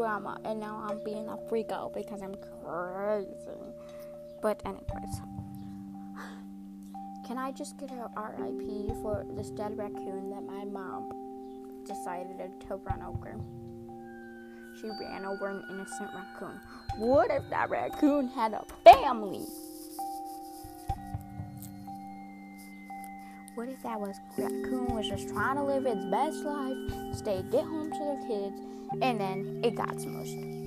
drama, and now I'm being a freak out because I'm crazy. But anyways, can I just get a RIP for this dead raccoon that my mom decided to run over? She ran over an innocent raccoon. What if that raccoon had a family? What if that was raccoon was just trying to live its best life, stay, get home to their kids, and then it got smushed?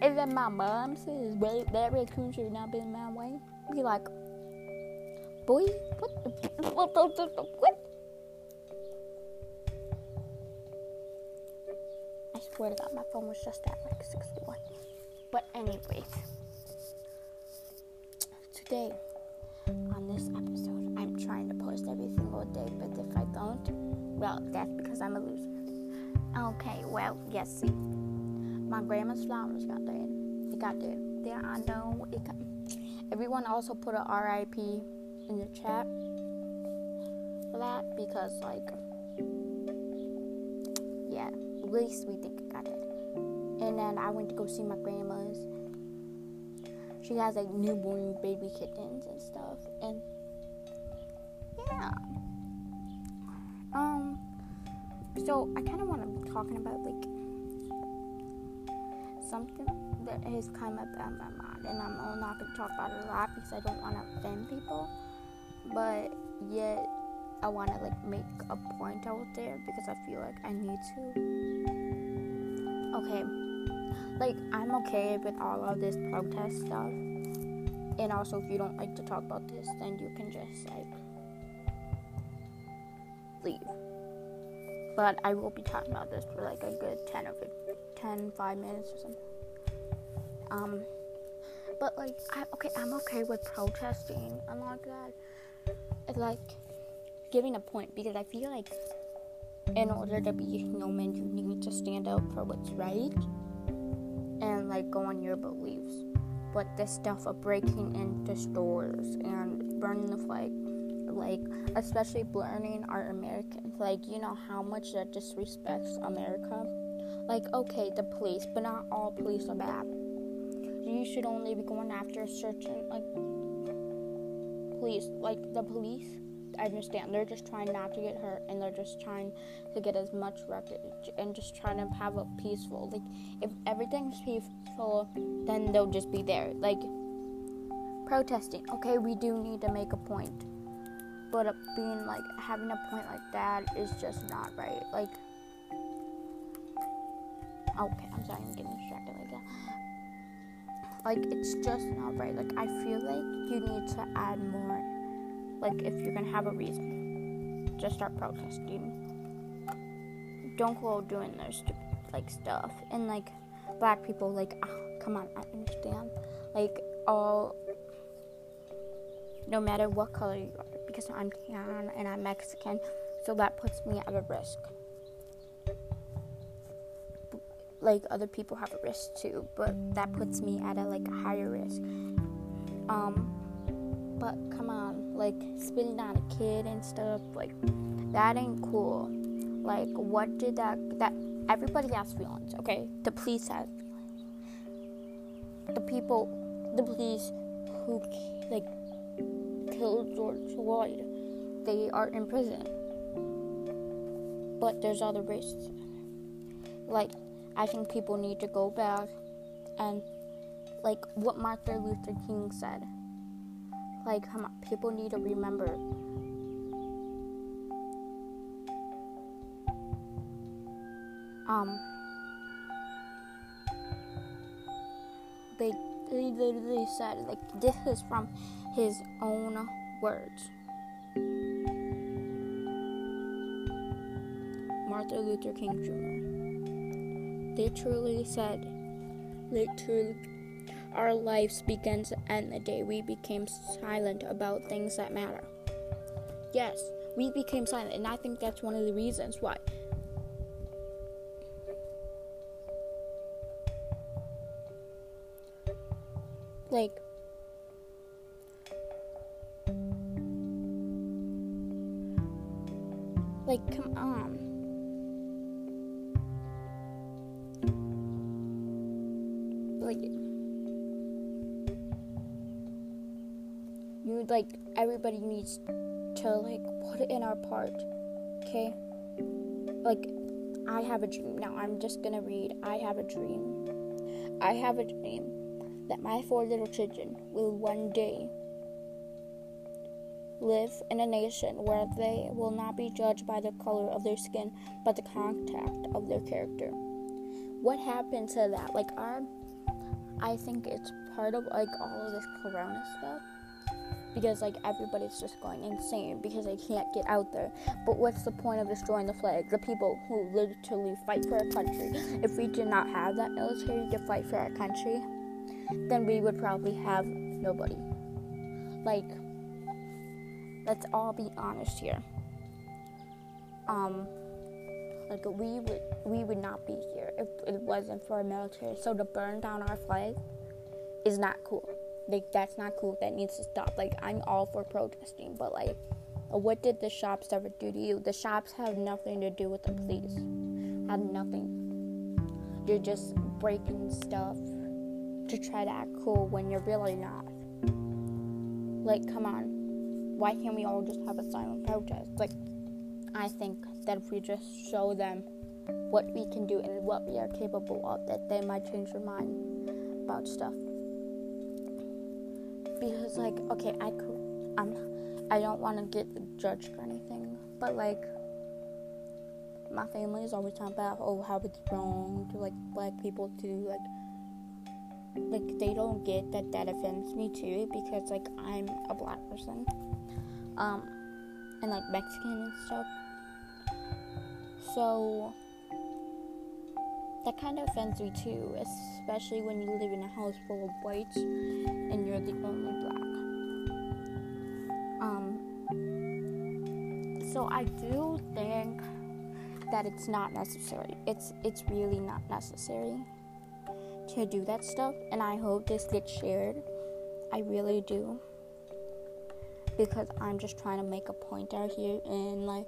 And then my mom says, well, that raccoon should not be in my way. Be like, boy, what? What? what? I swear to God, my phone was just at like 61. But anyways, today on this episode, I'm trying to post every single day, but if I don't, well, that's because I'm a loser. Okay, well, yes, my grandma's flowers got dead. It got dead. There, I know it got. Everyone also put a RIP in the chat for that because, like, yeah, at least we think it got dead. And then I went to go see my grandma's she has like newborn baby kittens and stuff so i kind of want to be talking about like something that has come up in my mind and i'm not going to talk about it a lot because i don't want to offend people but yet i want to like make a point out there because i feel like i need to okay like I'm okay with all of this protest stuff. And also if you don't like to talk about this, then you can just like leave. But I will be talking about this for like a good 10 or 15, 10, 5 minutes or something. Um but like I okay, I'm okay with protesting and like that. It's like giving a point because I feel like in order to be human, you need to stand up for what's right and like go on your beliefs. But this stuff of breaking into stores and burning the flag, like especially burning our Americans, like you know how much that disrespects America. Like okay, the police, but not all police are bad. You should only be going after certain like police, like the police I understand they're just trying not to get hurt and they're just trying to get as much wreckage and just trying to have a peaceful like if everything's peaceful then they'll just be there like protesting okay we do need to make a point but being like having a point like that is just not right like okay i'm sorry i'm getting distracted like that like it's just not right like i feel like you need to add more like if you're gonna have a reason, just start protesting. Don't go doing those like stuff and like black people like oh, come on I understand like all no matter what color you are because I'm tan and I'm Mexican so that puts me at a risk like other people have a risk too but that puts me at a like a higher risk um but come on, like spitting on a kid and stuff, like that ain't cool. Like what did that that everybody has feelings, okay? The police have. The people the police who like killed George Floyd, they are in prison. But there's other races. Like I think people need to go back and like what Martin Luther King said like, come on, people need to remember. Um, they, they literally said, like, this is from his own words. Martin Luther King Jr. Truly said, literally our lives began to end the day we became silent about things that matter. Yes, we became silent, and I think that's one of the reasons why. Like, like you like everybody needs to like put it in our part. Okay? Like I have a dream. Now I'm just gonna read I have a dream. I have a dream that my four little children will one day live in a nation where they will not be judged by the color of their skin, but the contact of their character. What happened to that? Like, our, I think it's part of like all of this corona stuff because like everybody's just going insane because they can't get out there. But what's the point of destroying the flag? The people who literally fight for our country. If we did not have that military to fight for our country, then we would probably have nobody. Like let's all be honest here. Um, like we would we would not be here if it wasn't for our military. So to burn down our flag is not cool. Like that's not cool. That needs to stop. Like I'm all for protesting, but like what did the shops ever do to you? The shops have nothing to do with the police. Have nothing. You're just breaking stuff to try to act cool when you're really not. Like, come on why can't we all just have a silent protest? Like, I think that if we just show them what we can do and what we are capable of, that they might change their mind about stuff. Because, like, okay, I could, I'm, I don't want to get judged or anything, but like, my family is always talking about, oh, how it's wrong to like black people to like like they don't get that that offends me too because like I'm a black person um, and like Mexican and stuff. So that kind of offends me too, especially when you live in a house full of whites and you're the only black. Um, so I do think that it's not necessary. It's it's really not necessary to do that stuff, and I hope this gets shared. I really do because I'm just trying to make a point out here and like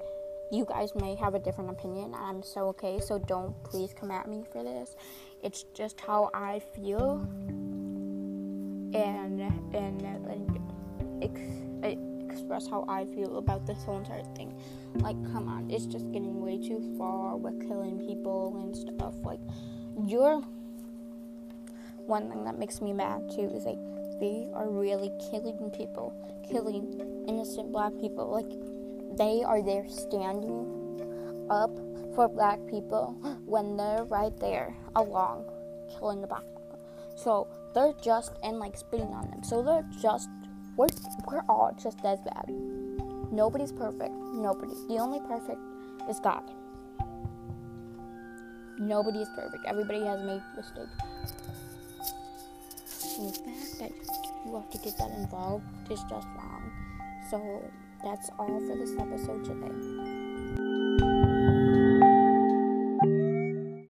you guys may have a different opinion and I'm so okay so don't please come at me for this. It's just how I feel. And and, and ex- express how I feel about this whole entire thing. Like come on it's just getting way too far with killing people and stuff. Like you're one thing that makes me mad too is like they are really killing people, killing innocent black people. Like, they are there standing up for black people when they're right there along killing the black people. So they're just and like spitting on them. So they're just we're we're all just as bad. Nobody's perfect. Nobody. The only perfect is God. Nobody is perfect. Everybody has made mistakes the fact that you have to get that involved is just wrong. So that's all for this episode today.